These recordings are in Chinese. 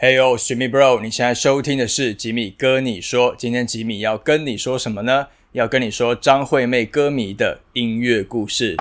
Hey yo, Jimmy Bro！你现在收听的是吉米哥你说。今天吉米要跟你说什么呢？要跟你说张惠妹歌迷的音乐故事。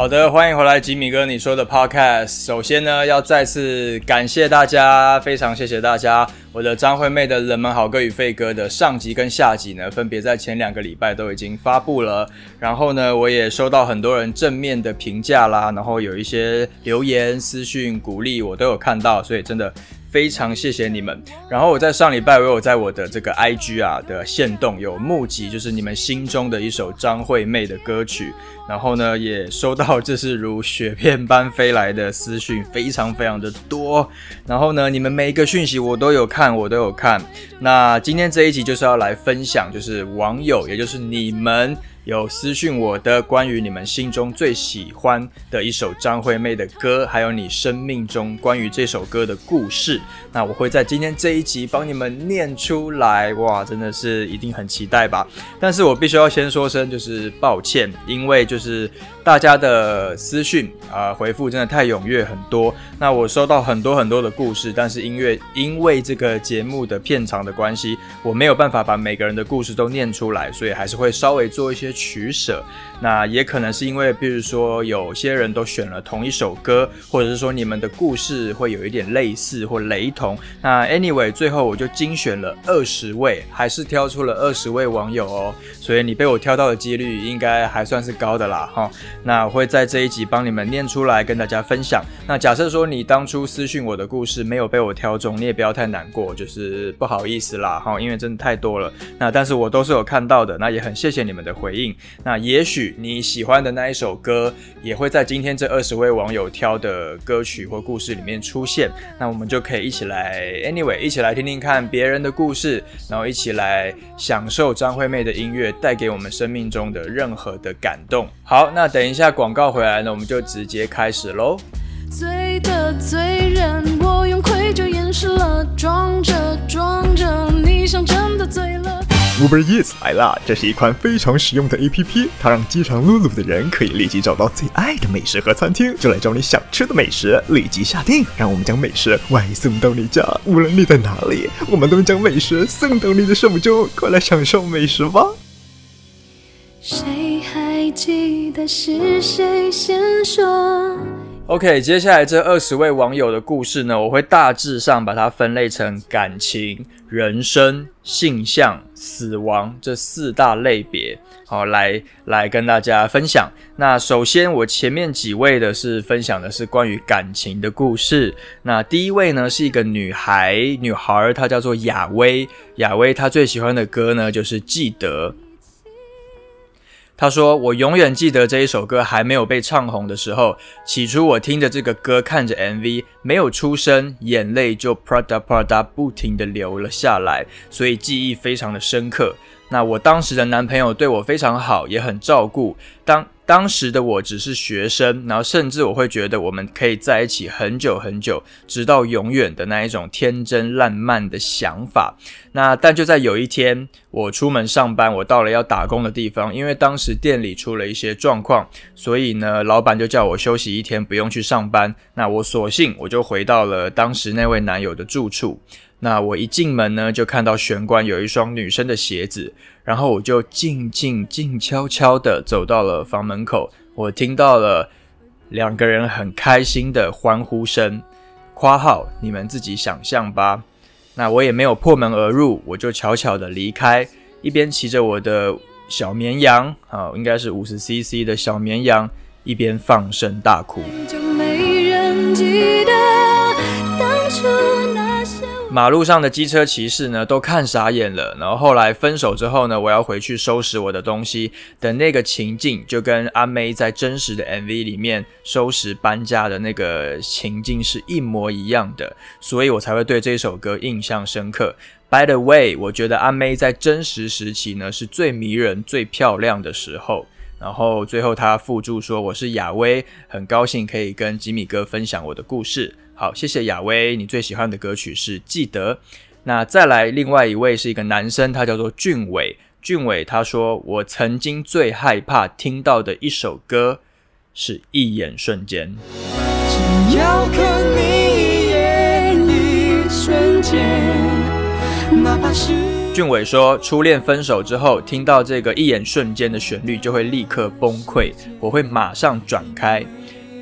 好的，欢迎回来，吉米哥你说的 Podcast。首先呢，要再次感谢大家，非常谢谢大家。我的张惠妹的冷门好歌与废歌的上集跟下集呢，分别在前两个礼拜都已经发布了。然后呢，我也收到很多人正面的评价啦，然后有一些留言、私讯鼓励，我都有看到，所以真的。非常谢谢你们。然后我在上礼拜，我有在我的这个 IG 啊的线动有募集，就是你们心中的一首张惠妹的歌曲。然后呢，也收到这是如雪片般飞来的私讯，非常非常的多。然后呢，你们每一个讯息我都有看，我都有看。那今天这一集就是要来分享，就是网友，也就是你们。有私讯我的关于你们心中最喜欢的一首张惠妹的歌，还有你生命中关于这首歌的故事，那我会在今天这一集帮你们念出来。哇，真的是一定很期待吧？但是我必须要先说声就是抱歉，因为就是大家的私讯啊回复真的太踊跃很多，那我收到很多很多的故事，但是音乐因为这个节目的片长的关系，我没有办法把每个人的故事都念出来，所以还是会稍微做一些。取舍，那也可能是因为，比如说有些人都选了同一首歌，或者是说你们的故事会有一点类似或雷同。那 anyway，最后我就精选了二十位，还是挑出了二十位网友哦。所以你被我挑到的几率应该还算是高的啦，哈。那我会在这一集帮你们念出来跟大家分享。那假设说你当初私讯我的故事没有被我挑中，你也不要太难过，就是不好意思啦，哈，因为真的太多了。那但是我都是有看到的，那也很谢谢你们的回应。那也许你喜欢的那一首歌也会在今天这二十位网友挑的歌曲或故事里面出现。那我们就可以一起来，anyway，一起来听听看别人的故事，然后一起来享受张惠妹的音乐带给我们生命中的任何的感动。好，那等一下广告回来呢，我们就直接开始喽。醉的醉人，我用愧疚掩饰了，装着装着，你像真的醉了。Uber Eats 来啦，这是一款非常实用的 APP，它让饥肠辘辘的人可以立即找到最爱的美食和餐厅，就来找你想吃的美食，立即下定，让我们将美食外送到你家，无论你在哪里，我们都将美食送到你的手中，快来享受美食吧！谁还记得是谁先说？OK，接下来这二十位网友的故事呢，我会大致上把它分类成感情、人生、性向、死亡这四大类别，好来来跟大家分享。那首先我前面几位的是分享的是关于感情的故事。那第一位呢是一个女孩，女孩她叫做雅薇，雅薇她最喜欢的歌呢就是《记得》。他说：“我永远记得这一首歌还没有被唱红的时候，起初我听着这个歌，看着 MV，没有出声，眼泪就啪嗒啪嗒不停地流了下来，所以记忆非常的深刻。那我当时的男朋友对我非常好，也很照顾。当当时的我只是学生，然后甚至我会觉得我们可以在一起很久很久，直到永远的那一种天真烂漫的想法。那但就在有一天，我出门上班，我到了要打工的地方，因为当时店里出了一些状况，所以呢，老板就叫我休息一天，不用去上班。那我索性我就回到了当时那位男友的住处。那我一进门呢，就看到玄关有一双女生的鞋子，然后我就静静静悄悄的走到了房门口，我听到了两个人很开心的欢呼声。括号你们自己想象吧。那我也没有破门而入，我就悄悄的离开，一边骑着我的小绵羊，啊，应该是五十 CC 的小绵羊，一边放声大哭。马路上的机车骑士呢，都看傻眼了。然后后来分手之后呢，我要回去收拾我的东西的那个情境，就跟阿妹在真实的 MV 里面收拾搬家的那个情境是一模一样的，所以我才会对这首歌印象深刻。By the way，我觉得阿妹在真实时期呢是最迷人、最漂亮的时候。然后最后他附注说：“我是亚威，很高兴可以跟吉米哥分享我的故事。”好，谢谢亚威，你最喜欢的歌曲是《记得》。那再来，另外一位是一个男生，他叫做俊伟。俊伟他说：“我曾经最害怕听到的一首歌是一眼瞬间。”只要看你一眼，一瞬间，哪怕是俊伟说：“初恋分手之后，听到这个一眼瞬间的旋律，就会立刻崩溃，我会马上转开。”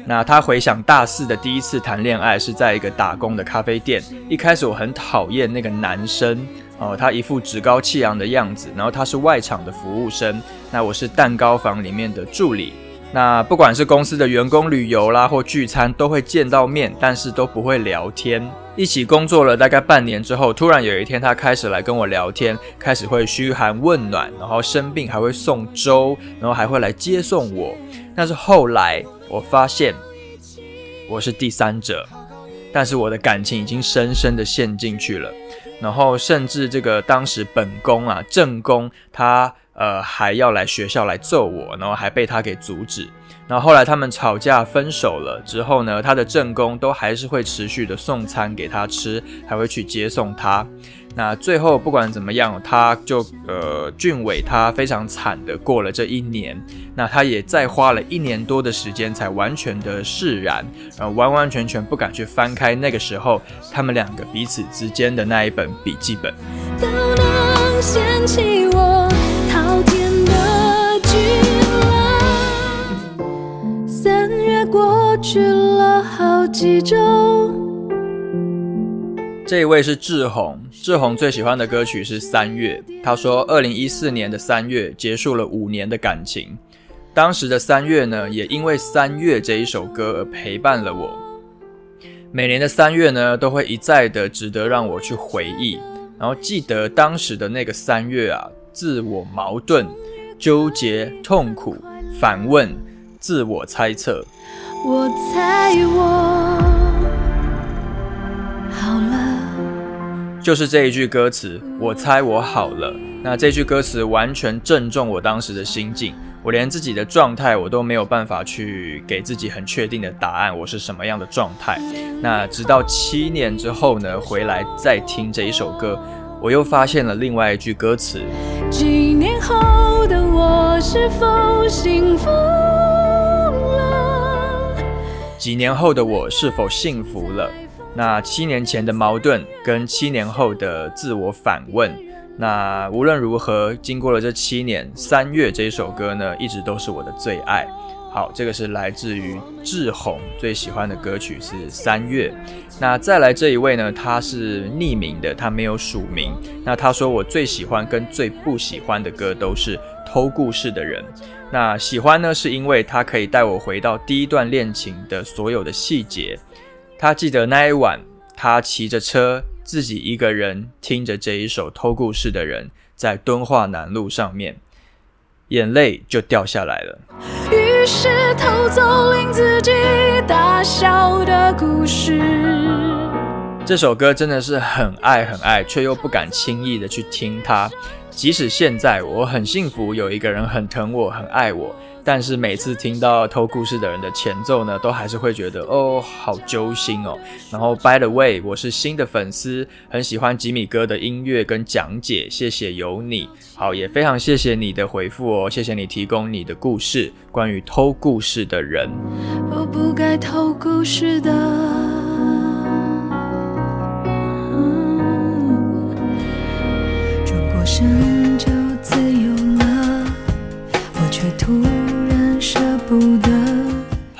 那他回想大四的第一次谈恋爱是在一个打工的咖啡店。一开始我很讨厌那个男生哦，他一副趾高气扬的样子。然后他是外场的服务生，那我是蛋糕房里面的助理。那不管是公司的员工旅游啦或聚餐，都会见到面，但是都不会聊天。一起工作了大概半年之后，突然有一天他开始来跟我聊天，开始会嘘寒问暖，然后生病还会送粥，然后还会来接送我。但是后来。我发现我是第三者，但是我的感情已经深深的陷进去了。然后甚至这个当时本宫啊正宫，他呃还要来学校来揍我，然后还被他给阻止。然后后来他们吵架分手了之后呢，他的正宫都还是会持续的送餐给他吃，还会去接送他。那最后不管怎么样，他就呃俊伟他非常惨的过了这一年，那他也再花了一年多的时间才完全的释然，呃完完全全不敢去翻开那个时候他们两个彼此之间的那一本笔记本。都能掀起我去了好几周。这一位是志宏，志宏最喜欢的歌曲是《三月》。他说，二零一四年的三月结束了五年的感情，当时的三月呢，也因为《三月》这一首歌而陪伴了我。每年的三月呢，都会一再的值得让我去回忆，然后记得当时的那个三月啊，自我矛盾、纠结、痛苦、反问、自我猜测。我猜我好了。就是这一句歌词，我猜我好了。那这句歌词完全正中我当时的心境，我连自己的状态我都没有办法去给自己很确定的答案，我是什么样的状态。那直到七年之后呢，回来再听这一首歌，我又发现了另外一句歌词：几年后的我是否幸福了？几年后的我是否幸福了？那七年前的矛盾跟七年后的自我反问，那无论如何，经过了这七年，《三月》这首歌呢，一直都是我的最爱。好，这个是来自于志宏最喜欢的歌曲是《三月》。那再来这一位呢，他是匿名的，他没有署名。那他说我最喜欢跟最不喜欢的歌都是偷故事的人。那喜欢呢，是因为他可以带我回到第一段恋情的所有的细节。他记得那一晚，他骑着车，自己一个人听着这一首偷故事的人，在敦化南路上面，眼泪就掉下来了。于是偷走令自己大笑的故事。这首歌真的是很爱很爱，却又不敢轻易的去听它。即使现在我很幸福，有一个人很疼我，很爱我。但是每次听到偷故事的人的前奏呢，都还是会觉得哦，好揪心哦。然后，by the way，我是新的粉丝，很喜欢吉米哥的音乐跟讲解，谢谢有你。好，也非常谢谢你的回复哦，谢谢你提供你的故事，关于偷故事的人。我不该偷故事的，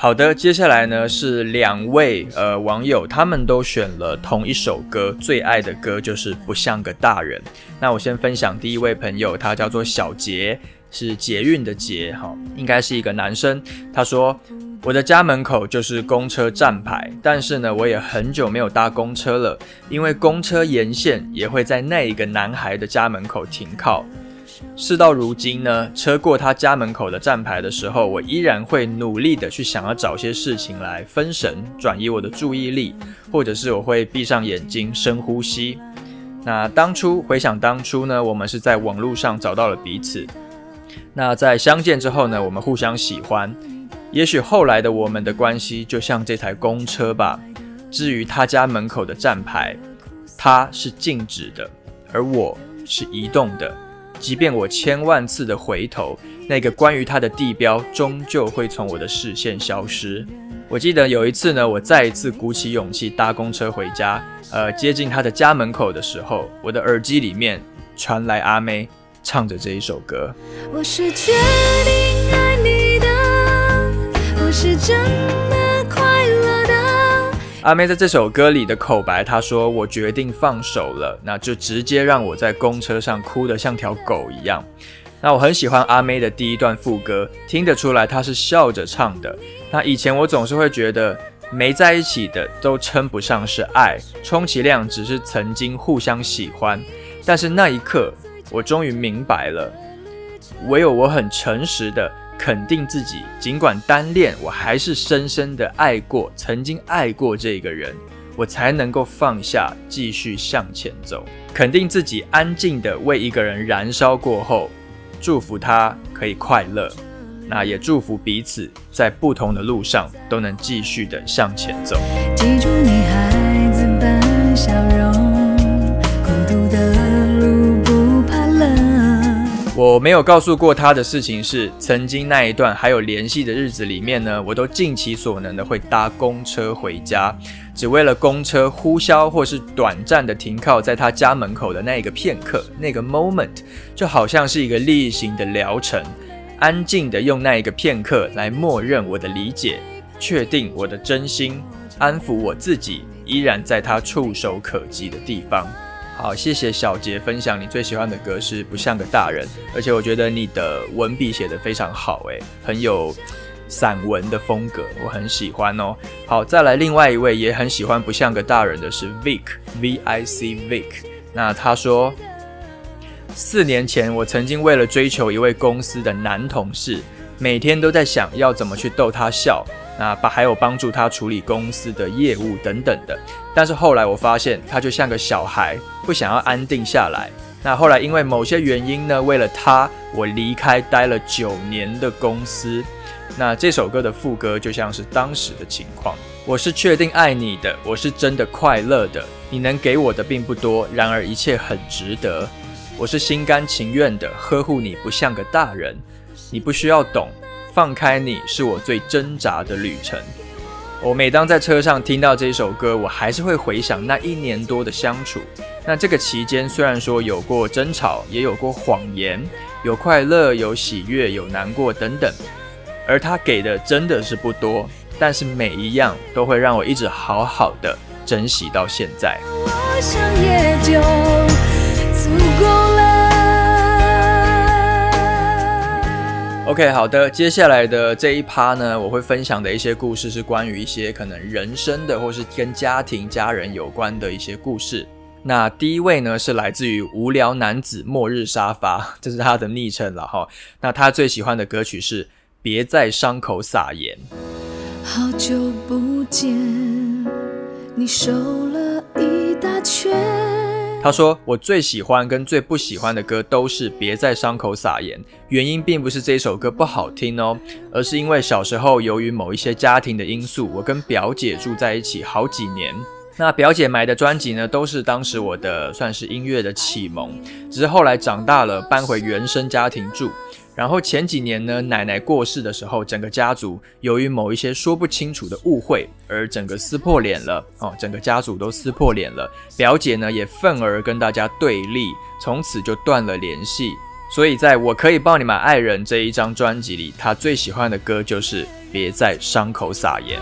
好的，接下来呢是两位呃网友，他们都选了同一首歌，最爱的歌就是《不像个大人》。那我先分享第一位朋友，他叫做小杰，是捷运的捷，哈，应该是一个男生。他说：“我的家门口就是公车站牌，但是呢，我也很久没有搭公车了，因为公车沿线也会在那一个男孩的家门口停靠。”事到如今呢，车过他家门口的站牌的时候，我依然会努力的去想要找些事情来分神，转移我的注意力，或者是我会闭上眼睛深呼吸。那当初回想当初呢，我们是在网络上找到了彼此。那在相见之后呢，我们互相喜欢。也许后来的我们的关系就像这台公车吧，至于他家门口的站牌，它是静止的，而我是移动的。即便我千万次的回头，那个关于他的地标终究会从我的视线消失。我记得有一次呢，我再一次鼓起勇气搭公车回家，呃，接近他的家门口的时候，我的耳机里面传来阿妹唱着这一首歌。我是决定爱你的，我是真的。阿妹在这首歌里的口白，她说：“我决定放手了。”那就直接让我在公车上哭得像条狗一样。那我很喜欢阿妹的第一段副歌，听得出来她是笑着唱的。那以前我总是会觉得没在一起的都称不上是爱，充其量只是曾经互相喜欢。但是那一刻，我终于明白了，唯有我很诚实的肯定自己，尽管单恋，我还是深深的爱过，曾经爱过这个人，我才能够放下，继续向前走。肯定自己安静的为一个人燃烧过后。祝福他可以快乐，那也祝福彼此在不同的路上都能继续的向前走。记住你孩我没有告诉过他的事情是，曾经那一段还有联系的日子里面呢，我都尽其所能的会搭公车回家。只为了公车呼啸，或是短暂的停靠在他家门口的那一个片刻，那个 moment 就好像是一个例行的疗程，安静的用那一个片刻来默认我的理解，确定我的真心，安抚我自己，依然在他触手可及的地方。好，谢谢小杰分享你最喜欢的歌是不像个大人，而且我觉得你的文笔写得非常好，诶，很有。散文的风格，我很喜欢哦。好，再来另外一位也很喜欢不像个大人的是 Vic V I C Vic。那他说，四年前我曾经为了追求一位公司的男同事，每天都在想要怎么去逗他笑，那把还有帮助他处理公司的业务等等的。但是后来我发现他就像个小孩，不想要安定下来。那后来因为某些原因呢，为了他，我离开待了九年的公司。那这首歌的副歌就像是当时的情况。我是确定爱你的，我是真的快乐的。你能给我的并不多，然而一切很值得。我是心甘情愿的呵护你，不像个大人。你不需要懂，放开你是我最挣扎的旅程。我每当在车上听到这首歌，我还是会回想那一年多的相处。那这个期间虽然说有过争吵，也有过谎言，有快乐，有喜悦，有难过等等。而他给的真的是不多，但是每一样都会让我一直好好的珍惜到现在。OK，好的，接下来的这一趴呢，我会分享的一些故事是关于一些可能人生的，或是跟家庭、家人有关的一些故事。那第一位呢，是来自于无聊男子末日沙发，这是他的昵称了哈。那他最喜欢的歌曲是。别在伤口撒盐。好久不见，你瘦了。他说：“我最喜欢跟最不喜欢的歌都是《别在伤口撒盐》，原因并不是这首歌不好听哦，而是因为小时候由于某一些家庭的因素，我跟表姐住在一起好几年。那表姐买的专辑呢，都是当时我的算是音乐的启蒙。只是后来长大了，搬回原生家庭住。”然后前几年呢，奶奶过世的时候，整个家族由于某一些说不清楚的误会，而整个撕破脸了哦，整个家族都撕破脸了。表姐呢也愤而跟大家对立，从此就断了联系。所以在我可以抱你们爱人这一张专辑里，她最喜欢的歌就是《别在伤口撒盐》。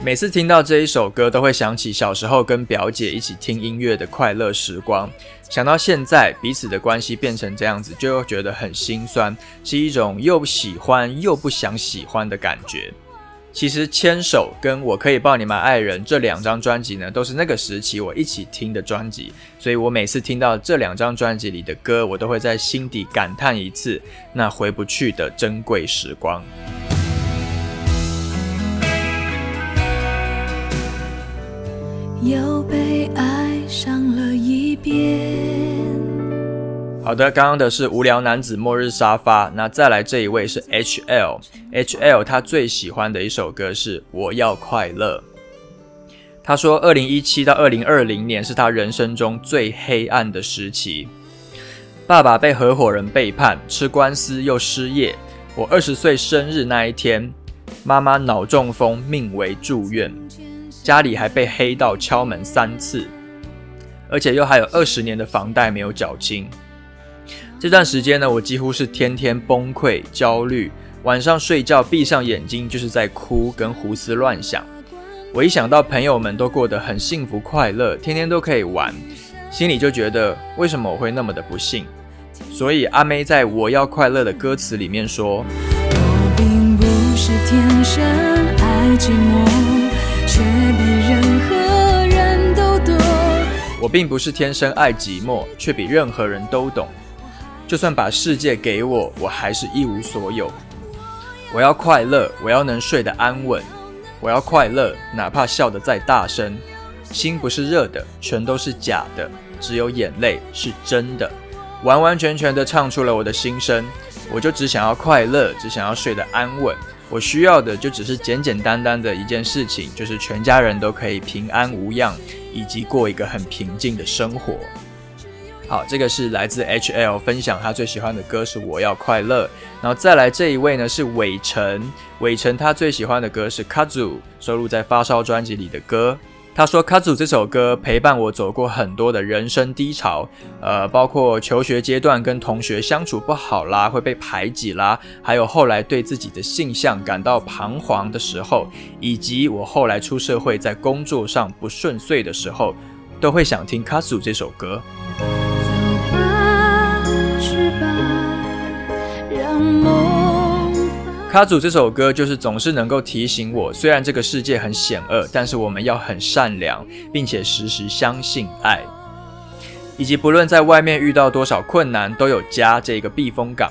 每次听到这一首歌，都会想起小时候跟表姐一起听音乐的快乐时光。想到现在彼此的关系变成这样子，就又觉得很心酸，是一种又喜欢又不想喜欢的感觉。其实《牵手》跟我可以抱你们爱人这两张专辑呢，都是那个时期我一起听的专辑，所以我每次听到这两张专辑里的歌，我都会在心底感叹一次那回不去的珍贵时光。又被爱上了一遍。好的，刚刚的是无聊男子末日沙发，那再来这一位是 H L，H L 他最喜欢的一首歌是我要快乐。他说，二零一七到二零二零年是他人生中最黑暗的时期，爸爸被合伙人背叛，吃官司又失业。我二十岁生日那一天，妈妈脑中风，命危住院，家里还被黑道敲门三次，而且又还有二十年的房贷没有缴清。这段时间呢，我几乎是天天崩溃、焦虑，晚上睡觉闭上眼睛就是在哭跟胡思乱想。我一想到朋友们都过得很幸福快乐，天天都可以玩，心里就觉得为什么我会那么的不幸？所以阿妹在我要快乐的歌词里面说：“我并不是天生爱寂寞，我并不是天生爱寂寞，却比任何人都懂。”就算把世界给我，我还是一无所有。我要快乐，我要能睡得安稳。我要快乐，哪怕笑得再大声。心不是热的，全都是假的，只有眼泪是真的。完完全全的唱出了我的心声。我就只想要快乐，只想要睡得安稳。我需要的就只是简简单单的一件事情，就是全家人都可以平安无恙，以及过一个很平静的生活。好，这个是来自 H L 分享他最喜欢的歌是《我要快乐》，然后再来这一位呢是伟成，伟成他最喜欢的歌是《Kazu》，收录在发烧专辑里的歌。他说《卡祖》这首歌陪伴我走过很多的人生低潮，呃，包括求学阶段跟同学相处不好啦，会被排挤啦，还有后来对自己的性向感到彷徨的时候，以及我后来出社会在工作上不顺遂的时候，都会想听《卡祖》这首歌。卡祖这首歌就是总是能够提醒我，虽然这个世界很险恶，但是我们要很善良，并且时时相信爱，以及不论在外面遇到多少困难，都有家这个避风港。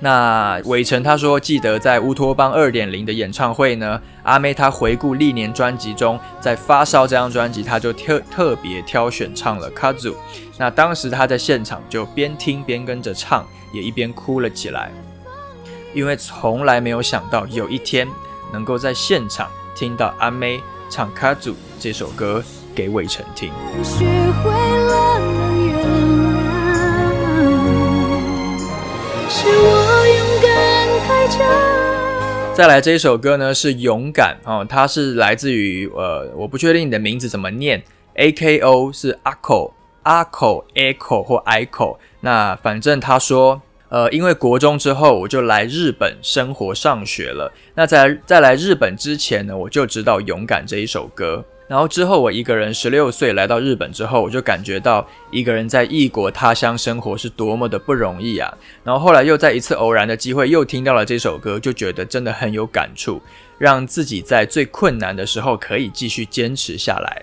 那伟成他说，记得在乌托邦二点零的演唱会呢，阿妹她回顾历年专辑中，在发烧这张专辑，她就特特别挑选唱了卡祖。那当时她在现场就边听边跟着唱，也一边哭了起来，因为从来没有想到有一天能够在现场听到阿妹唱卡祖这首歌给伟成听。学会了是我勇敢太再来这一首歌呢，是勇敢哦，它是来自于呃，我不确定你的名字怎么念，A K O 是阿口阿口 Echo 或 Echo，那反正他说，呃，因为国中之后我就来日本生活上学了，那在在来日本之前呢，我就知道勇敢这一首歌。然后之后，我一个人十六岁来到日本之后，我就感觉到一个人在异国他乡生活是多么的不容易啊！然后后来又在一次偶然的机会又听到了这首歌，就觉得真的很有感触，让自己在最困难的时候可以继续坚持下来。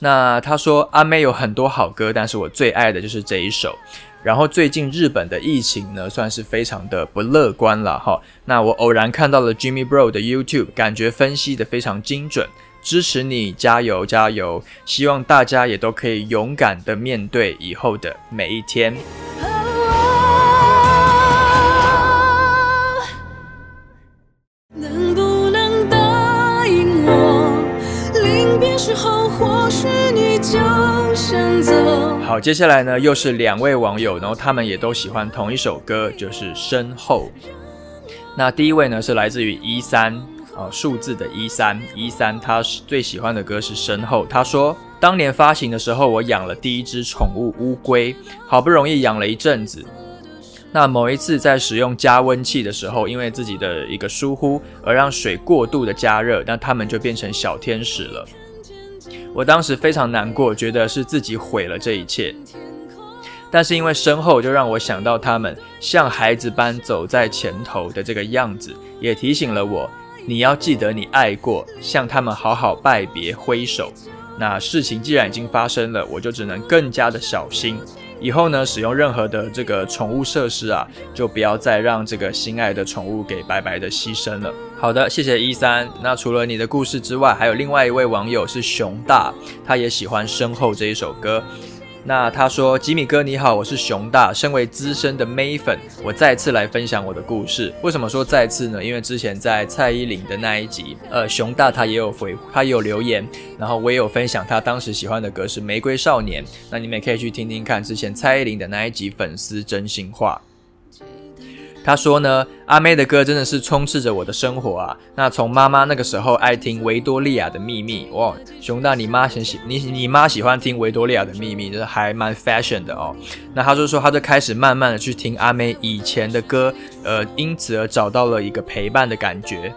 那他说阿妹有很多好歌，但是我最爱的就是这一首。然后最近日本的疫情呢，算是非常的不乐观了哈。那我偶然看到了 Jimmy Bro 的 YouTube，感觉分析的非常精准。支持你，加油加油！希望大家也都可以勇敢的面对以后的每一天。能不能答应我？临别时候，或许。好，接下来呢，又是两位网友，然后他们也都喜欢同一首歌，就是《身后》。那第一位呢，是来自于一三。哦，数字的一三一三，他最喜欢的歌是《身后》。他说，当年发行的时候，我养了第一只宠物乌龟，好不容易养了一阵子。那某一次在使用加温器的时候，因为自己的一个疏忽，而让水过度的加热，那它们就变成小天使了。我当时非常难过，觉得是自己毁了这一切。但是因为身后，就让我想到他们像孩子般走在前头的这个样子，也提醒了我。你要记得，你爱过，向他们好好拜别，挥手。那事情既然已经发生了，我就只能更加的小心。以后呢，使用任何的这个宠物设施啊，就不要再让这个心爱的宠物给白白的牺牲了。好的，谢谢一三。那除了你的故事之外，还有另外一位网友是熊大，他也喜欢身后这一首歌。那他说：“吉米哥你好，我是熊大。身为资深的 May 粉，我再次来分享我的故事。为什么说再次呢？因为之前在蔡依林的那一集，呃，熊大他也有回，他也有留言，然后我也有分享他当时喜欢的歌是《玫瑰少年》。那你们也可以去听听看之前蔡依林的那一集粉丝真心话。”他说呢，阿妹的歌真的是充斥着我的生活啊。那从妈妈那个时候爱听维多利亚的秘密，哇，熊大你妈很喜你你妈喜欢听维多利亚的秘密，就是还蛮 fashion 的哦。那他就说，他就开始慢慢的去听阿妹以前的歌，呃，因此而找到了一个陪伴的感觉。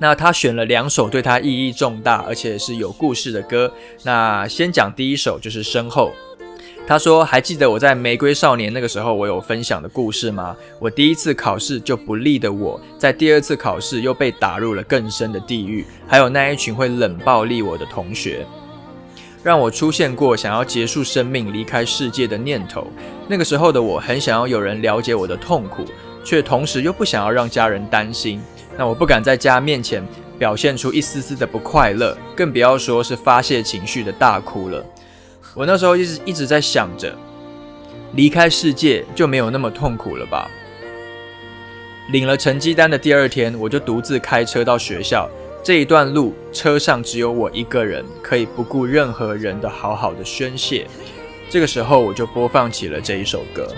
那他选了两首对他意义重大而且是有故事的歌。那先讲第一首，就是身后。他说：“还记得我在《玫瑰少年》那个时候，我有分享的故事吗？我第一次考试就不利的我，在第二次考试又被打入了更深的地狱。还有那一群会冷暴力我的同学，让我出现过想要结束生命、离开世界的念头。那个时候的我很想要有人了解我的痛苦，却同时又不想要让家人担心。那我不敢在家面前表现出一丝丝的不快乐，更不要说是发泄情绪的大哭了。”我那时候一直一直在想着，离开世界就没有那么痛苦了吧？领了成绩单的第二天，我就独自开车到学校。这一段路，车上只有我一个人，可以不顾任何人的好好的宣泄。这个时候，我就播放起了这一首歌。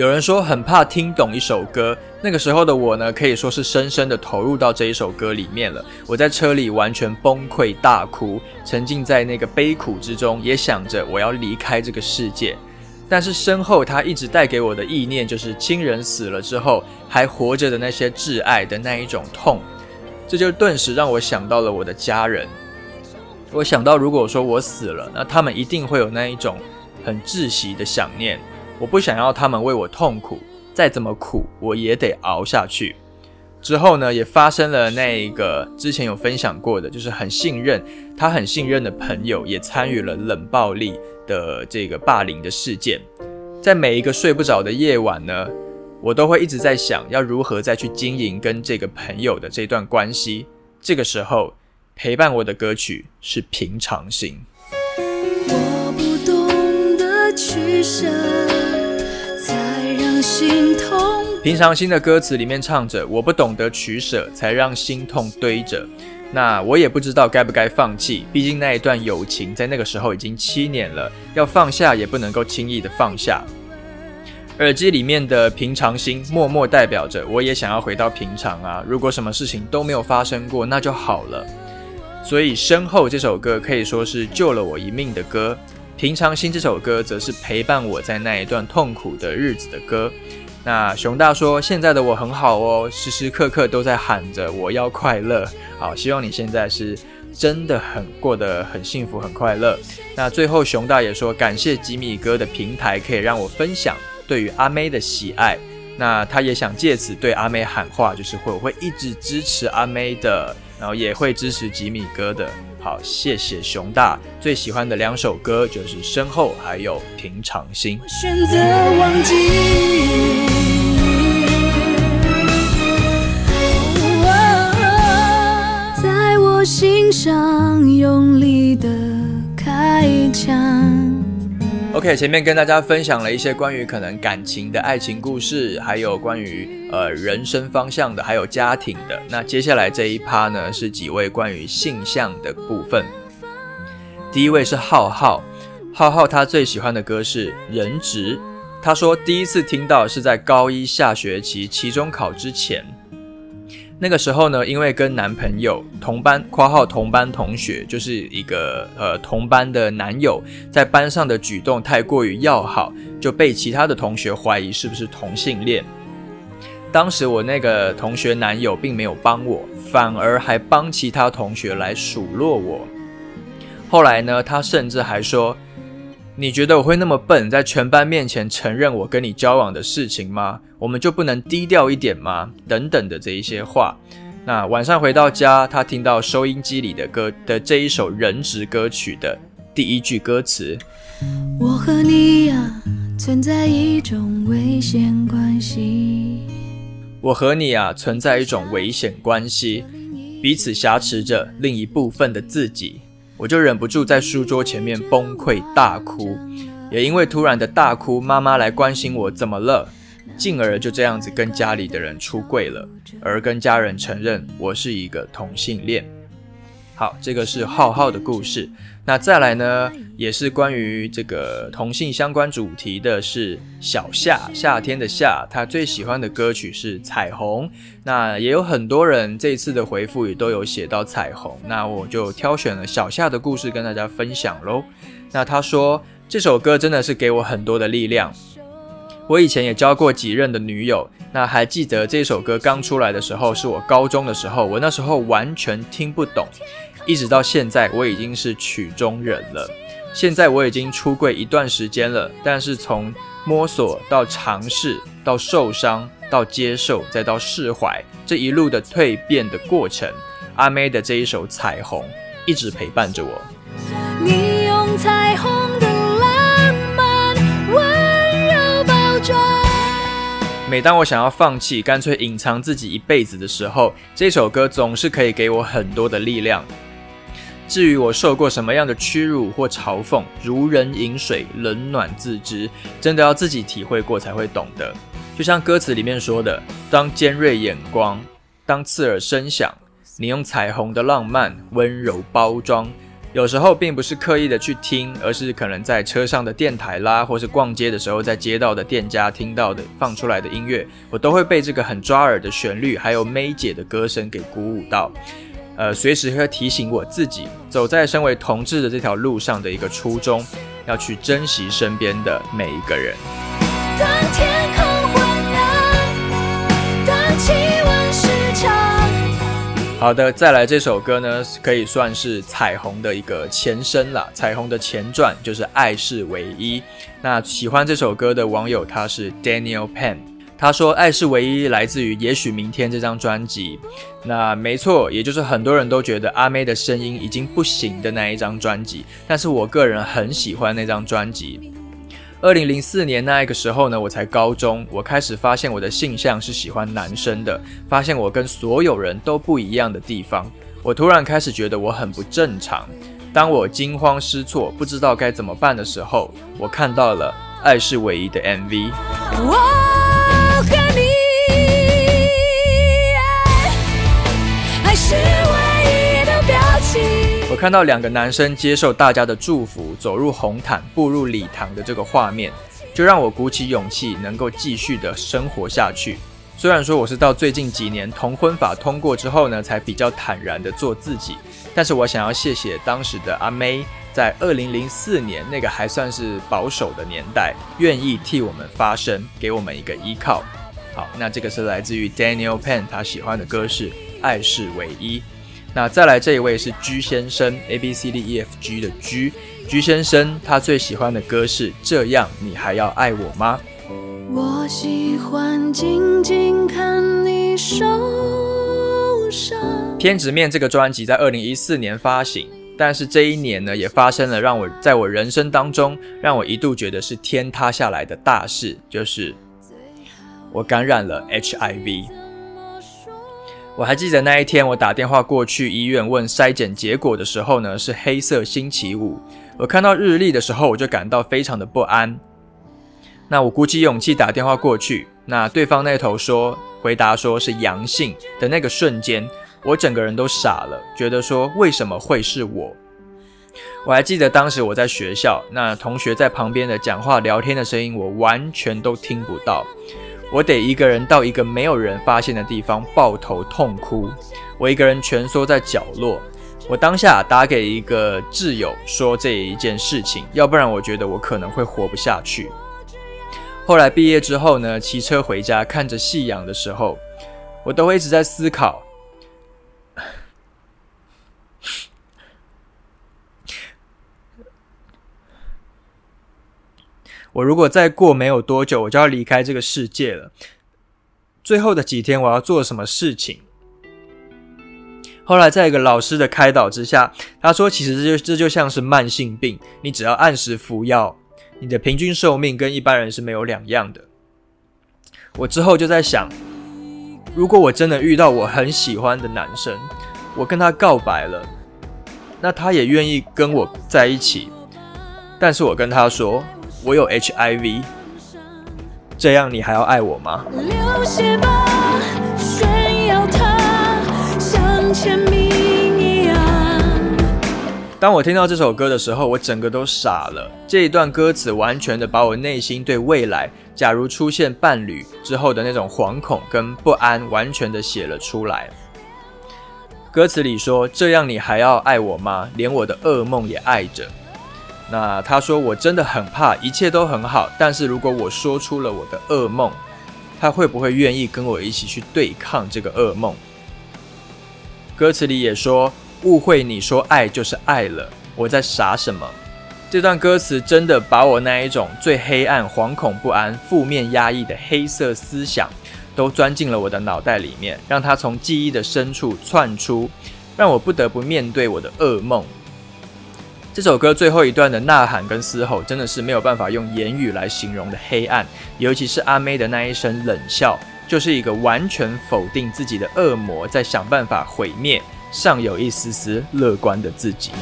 有人说很怕听懂一首歌，那个时候的我呢，可以说是深深的投入到这一首歌里面了。我在车里完全崩溃大哭，沉浸在那个悲苦之中，也想着我要离开这个世界。但是身后他一直带给我的意念，就是亲人死了之后还活着的那些挚爱的那一种痛，这就顿时让我想到了我的家人。我想到如果说我死了，那他们一定会有那一种很窒息的想念。我不想要他们为我痛苦，再怎么苦我也得熬下去。之后呢，也发生了那个之前有分享过的，就是很信任他、很信任的朋友也参与了冷暴力的这个霸凌的事件。在每一个睡不着的夜晚呢，我都会一直在想要如何再去经营跟这个朋友的这段关系。这个时候，陪伴我的歌曲是《平常心》。我不懂得取舍。平常心的歌词里面唱着：“我不懂得取舍，才让心痛堆着。”那我也不知道该不该放弃，毕竟那一段友情在那个时候已经七年了，要放下也不能够轻易的放下。耳机里面的平常心，默默代表着我也想要回到平常啊！如果什么事情都没有发生过，那就好了。所以身后这首歌可以说是救了我一命的歌。平常心这首歌，则是陪伴我在那一段痛苦的日子的歌。那熊大说：“现在的我很好哦，时时刻刻都在喊着我要快乐。”好，希望你现在是真的很过得很幸福、很快乐。那最后，熊大也说：“感谢吉米哥的平台，可以让我分享对于阿妹的喜爱。”那他也想借此对阿妹喊话，就是会我会一直支持阿妹的，然后也会支持吉米哥的。好，谢谢熊大最喜欢的两首歌就是《身后》还有《平常心》。选择忘记，OK，前面跟大家分享了一些关于可能感情的爱情故事，还有关于呃人生方向的，还有家庭的。那接下来这一趴呢，是几位关于性向的部分。第一位是浩浩，浩浩他最喜欢的歌是《人质》，他说第一次听到是在高一下学期期中考之前。那个时候呢，因为跟男朋友同班（括号同班同学）就是一个呃同班的男友，在班上的举动太过于要好，就被其他的同学怀疑是不是同性恋。当时我那个同学男友并没有帮我，反而还帮其他同学来数落我。后来呢，他甚至还说。你觉得我会那么笨，在全班面前承认我跟你交往的事情吗？我们就不能低调一点吗？等等的这一些话。那晚上回到家，他听到收音机里的歌的这一首人质歌曲的第一句歌词：我和你呀，存在一种危险关系。我和你啊存在一种危险关系，彼此挟持着另一部分的自己。我就忍不住在书桌前面崩溃大哭，也因为突然的大哭，妈妈来关心我怎么了，进而就这样子跟家里的人出柜了，而跟家人承认我是一个同性恋。好，这个是浩浩的故事。那再来呢，也是关于这个同性相关主题的，是小夏，夏天的夏，他最喜欢的歌曲是《彩虹》。那也有很多人这次的回复也都有写到《彩虹》，那我就挑选了小夏的故事跟大家分享喽。那他说这首歌真的是给我很多的力量。我以前也交过几任的女友，那还记得这首歌刚出来的时候，是我高中的时候，我那时候完全听不懂。一直到现在，我已经是曲中人了。现在我已经出柜一段时间了，但是从摸索到尝试，到受伤，到接受，再到释怀，这一路的蜕变的过程，阿妹的这一首《彩虹》一直陪伴着我。你用彩虹的浪漫温柔包装。每当我想要放弃，干脆隐藏自己一辈子的时候，这首歌总是可以给我很多的力量。至于我受过什么样的屈辱或嘲讽，如人饮水，冷暖自知，真的要自己体会过才会懂得。就像歌词里面说的：“当尖锐眼光，当刺耳声响，你用彩虹的浪漫温柔包装。”有时候并不是刻意的去听，而是可能在车上的电台啦，或是逛街的时候，在街道的店家听到的放出来的音乐，我都会被这个很抓耳的旋律，还有 May 姐的歌声给鼓舞到。呃，随时会提醒我自己，走在身为同志的这条路上的一个初衷，要去珍惜身边的每一个人。当天空昏暗，当气温失常。好的，再来这首歌呢，可以算是彩虹的一个前身了。彩虹的前传就是爱是唯一。那喜欢这首歌的网友，他是 Daniel Pan。他说：“爱是唯一来自于也许明天这张专辑，那没错，也就是很多人都觉得阿妹的声音已经不行的那一张专辑。但是我个人很喜欢那张专辑。二零零四年那个时候呢，我才高中，我开始发现我的性向是喜欢男生的，发现我跟所有人都不一样的地方，我突然开始觉得我很不正常。当我惊慌失措，不知道该怎么办的时候，我看到了《爱是唯一》的 MV。”是唯一的表情我看到两个男生接受大家的祝福，走入红毯，步入礼堂的这个画面，就让我鼓起勇气，能够继续的生活下去。虽然说我是到最近几年同婚法通过之后呢，才比较坦然的做自己，但是我想要谢谢当时的阿妹，在二零零四年那个还算是保守的年代，愿意替我们发声，给我们一个依靠。好，那这个是来自于 Daniel p e n 他喜欢的歌是《爱是唯一》。那再来这一位是居先生，A B C D E F G 的居，居先生他最喜欢的歌是《这样你还要爱我吗》。我喜欢静静看你受伤。偏执面这个专辑在二零一四年发行，但是这一年呢，也发生了让我在我人生当中让我一度觉得是天塌下来的大事，就是我感染了 H I V。我还记得那一天，我打电话过去医院问筛检结果的时候呢，是黑色星期五。我看到日历的时候，我就感到非常的不安。那我鼓起勇气打电话过去，那对方那头说回答说是阳性的那个瞬间，我整个人都傻了，觉得说为什么会是我？我还记得当时我在学校，那同学在旁边的讲话聊天的声音，我完全都听不到。我得一个人到一个没有人发现的地方抱头痛哭，我一个人蜷缩在角落。我当下打给一个挚友说这一件事情，要不然我觉得我可能会活不下去。后来毕业之后呢，骑车回家看着夕阳的时候，我都会一直在思考。我如果再过没有多久，我就要离开这个世界了。最后的几天，我要做什么事情？后来在一个老师的开导之下，他说：“其实这就这就像是慢性病，你只要按时服药，你的平均寿命跟一般人是没有两样的。”我之后就在想，如果我真的遇到我很喜欢的男生，我跟他告白了，那他也愿意跟我在一起，但是我跟他说我有 HIV，这样你还要爱我吗？流血吧，炫耀它，像签名一样。当我听到这首歌的时候，我整个都傻了。这一段歌词完全的把我内心对未来假如出现伴侣之后的那种惶恐跟不安，完全的写了出来。歌词里说：“这样你还要爱我吗？连我的噩梦也爱着。”那他说：“我真的很怕，一切都很好，但是如果我说出了我的噩梦，他会不会愿意跟我一起去对抗这个噩梦？”歌词里也说。误会你说爱就是爱了，我在傻什么？这段歌词真的把我那一种最黑暗、惶恐不安、负面压抑的黑色思想，都钻进了我的脑袋里面，让它从记忆的深处窜出，让我不得不面对我的噩梦。这首歌最后一段的呐喊跟嘶吼，真的是没有办法用言语来形容的黑暗，尤其是阿妹的那一声冷笑，就是一个完全否定自己的恶魔在想办法毁灭。尚有一丝丝乐观的自己。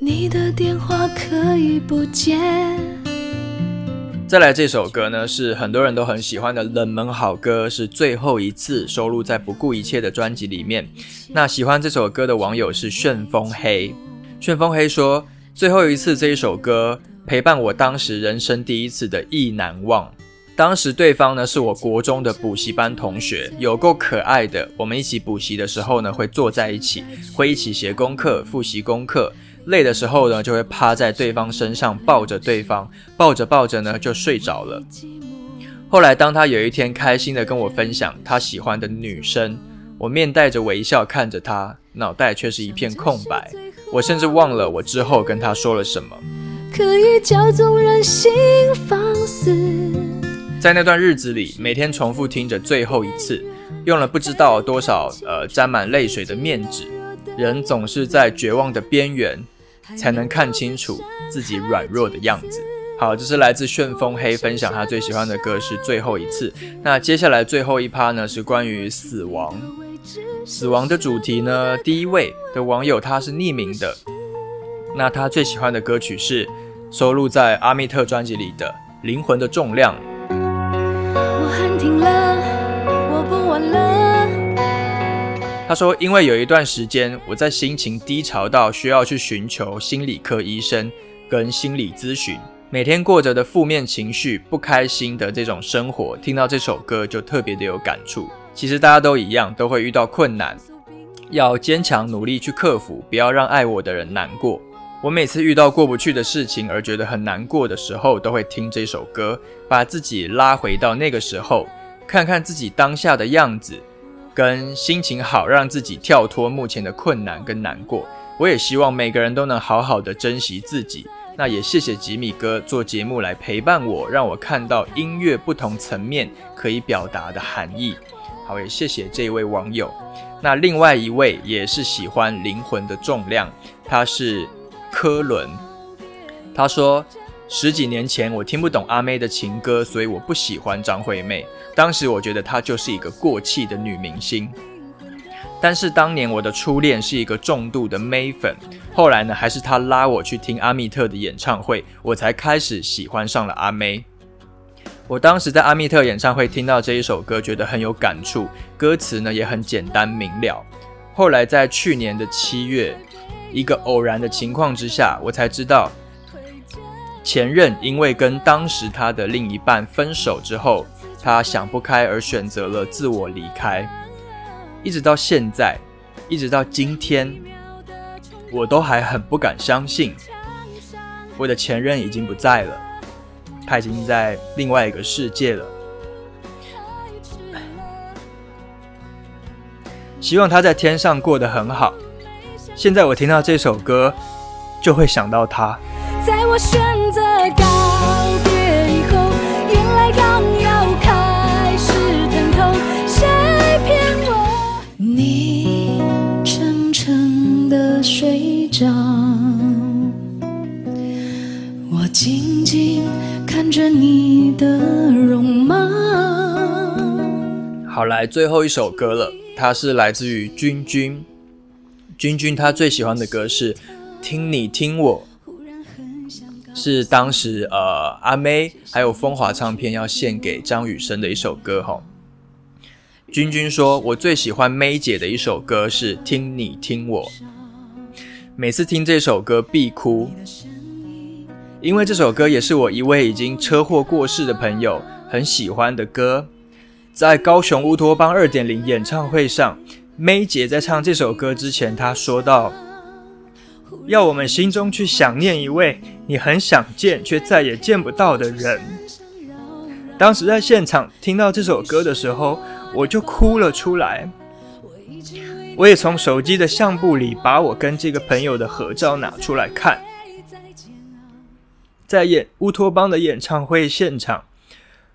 你的电话可以不接。再来这首歌呢，是很多人都很喜欢的冷门好歌，是最后一次收录在不顾一切的专辑里面。那喜欢这首歌的网友是旋风黑，旋风黑说最后一次这一首歌。陪伴我当时人生第一次的意难忘。当时对方呢是我国中的补习班同学，有够可爱的。我们一起补习的时候呢，会坐在一起，会一起写功课、复习功课。累的时候呢，就会趴在对方身上抱着对方，抱着抱着呢就睡着了。后来当他有一天开心的跟我分享他喜欢的女生，我面带着微笑看着他，脑袋却是一片空白。我甚至忘了我之后跟他说了什么。可以叫纵人心放肆。在那段日子里，每天重复听着最后一次，用了不知道多少呃沾满泪水的面纸。人总是在绝望的边缘，才能看清楚自己软弱的样子。好，这是来自旋风黑分享他最喜欢的歌是最后一次。那接下来最后一趴呢，是关于死亡。死亡的主题呢，第一位的网友他是匿名的。那他最喜欢的歌曲是收录在阿密特专辑里的《灵魂的重量》。我喊停了，我不玩了他说：“因为有一段时间我在心情低潮到需要去寻求心理科医生跟心理咨询，每天过着的负面情绪、不开心的这种生活，听到这首歌就特别的有感触。其实大家都一样，都会遇到困难，要坚强努力去克服，不要让爱我的人难过。”我每次遇到过不去的事情而觉得很难过的时候，都会听这首歌，把自己拉回到那个时候，看看自己当下的样子，跟心情好，让自己跳脱目前的困难跟难过。我也希望每个人都能好好的珍惜自己。那也谢谢吉米哥做节目来陪伴我，让我看到音乐不同层面可以表达的含义。好，也谢谢这位网友。那另外一位也是喜欢灵魂的重量，他是。科伦，他说：“十几年前我听不懂阿妹的情歌，所以我不喜欢张惠妹。当时我觉得她就是一个过气的女明星。但是当年我的初恋是一个重度的妹粉，后来呢，还是她拉我去听阿密特的演唱会，我才开始喜欢上了阿妹。我当时在阿密特演唱会听到这一首歌，觉得很有感触，歌词呢也很简单明了。后来在去年的七月。”一个偶然的情况之下，我才知道，前任因为跟当时他的另一半分手之后，他想不开而选择了自我离开。一直到现在，一直到今天，我都还很不敢相信，我的前任已经不在了，他已经在另外一个世界了。希望他在天上过得很好。现在我听到这首歌，就会想到他。在我选择告别以后，原来刚要开始疼痛，谁骗我？你沉沉的睡着，我静静看着你的容貌。好，来最后一首歌了，它是来自于君君。君君他最喜欢的歌是《听你听我》，是当时呃阿妹还有风华唱片要献给张雨生的一首歌哈。君君说：“我最喜欢 May 姐的一首歌是《听你听我》，每次听这首歌必哭，因为这首歌也是我一位已经车祸过世的朋友很喜欢的歌。在高雄乌托邦二点零演唱会上，May 姐在唱这首歌之前，她说道：要我们心中去想念一位你很想见却再也见不到的人。当时在现场听到这首歌的时候。”我就哭了出来，我也从手机的相簿里把我跟这个朋友的合照拿出来看，在演乌托邦的演唱会现场，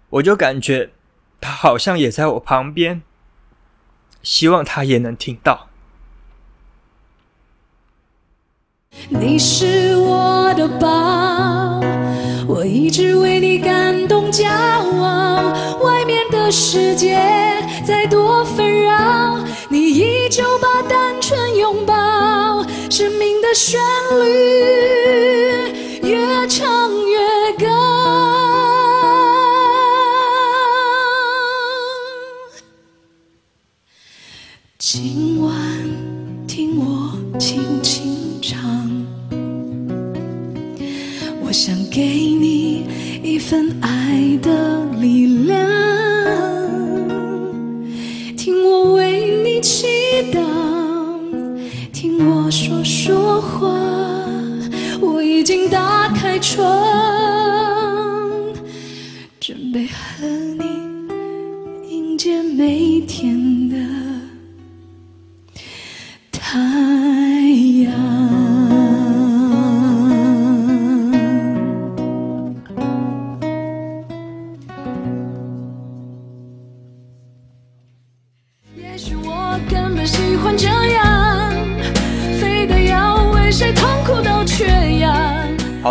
我就感觉他好像也在我旁边，希望他也能听到。你是我的宝，我一直为你感动骄傲，外面的世界。再多纷扰，你依旧把单纯拥抱。生命的旋律越唱越高。今晚听我轻轻给你一份爱的力量。听我为你祈祷，听我说说话，我已经打开窗，准备和你迎接每天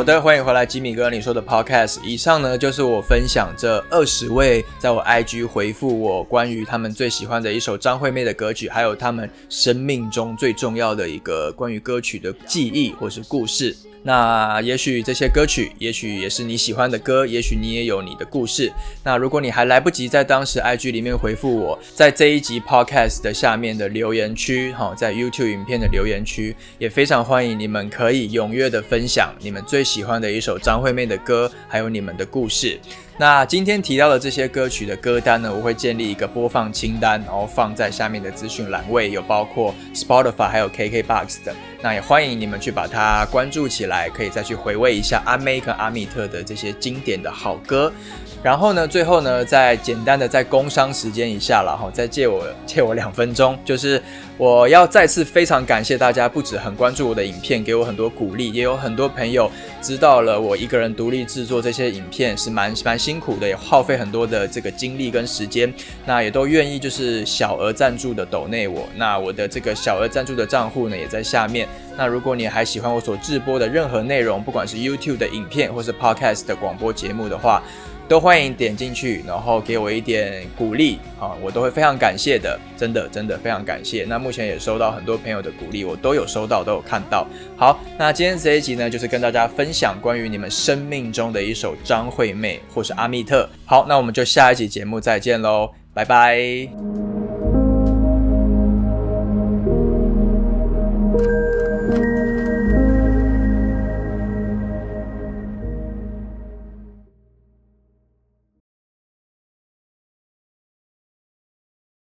的，欢迎回来，吉米哥，你说的 Podcast。以上呢，就是我分享这二十位在我 IG 回复我关于他们最喜欢的一首张惠妹的歌曲，还有他们生命中最重要的一个关于歌曲的记忆或是故事。那也许这些歌曲，也许也是你喜欢的歌，也许你也有你的故事。那如果你还来不及在当时 IG 里面回复我，在这一集 Podcast 的下面的留言区，哈，在 YouTube 影片的留言区，也非常欢迎你们可以踊跃的分享你们最喜欢的一首张惠妹的歌，还有你们的故事。那今天提到的这些歌曲的歌单呢，我会建立一个播放清单，然后放在下面的资讯栏位，有包括 Spotify 还有 KKBox 的。那也欢迎你们去把它关注起来，可以再去回味一下阿妹跟阿密特的这些经典的好歌。然后呢，最后呢，再简单的再工商时间一下了哈，再借我借我两分钟，就是我要再次非常感谢大家，不止很关注我的影片，给我很多鼓励，也有很多朋友知道了我一个人独立制作这些影片是蛮蛮辛苦的，也耗费很多的这个精力跟时间，那也都愿意就是小额赞助的抖内我，那我的这个小额赞助的账户呢也在下面，那如果你还喜欢我所制播的任何内容，不管是 YouTube 的影片或是 Podcast 的广播节目的话。都欢迎点进去，然后给我一点鼓励啊，我都会非常感谢的，真的真的非常感谢。那目前也收到很多朋友的鼓励，我都有收到，都有看到。好，那今天这一集呢，就是跟大家分享关于你们生命中的一首张惠妹或是阿密特。好，那我们就下一集节目再见喽，拜拜。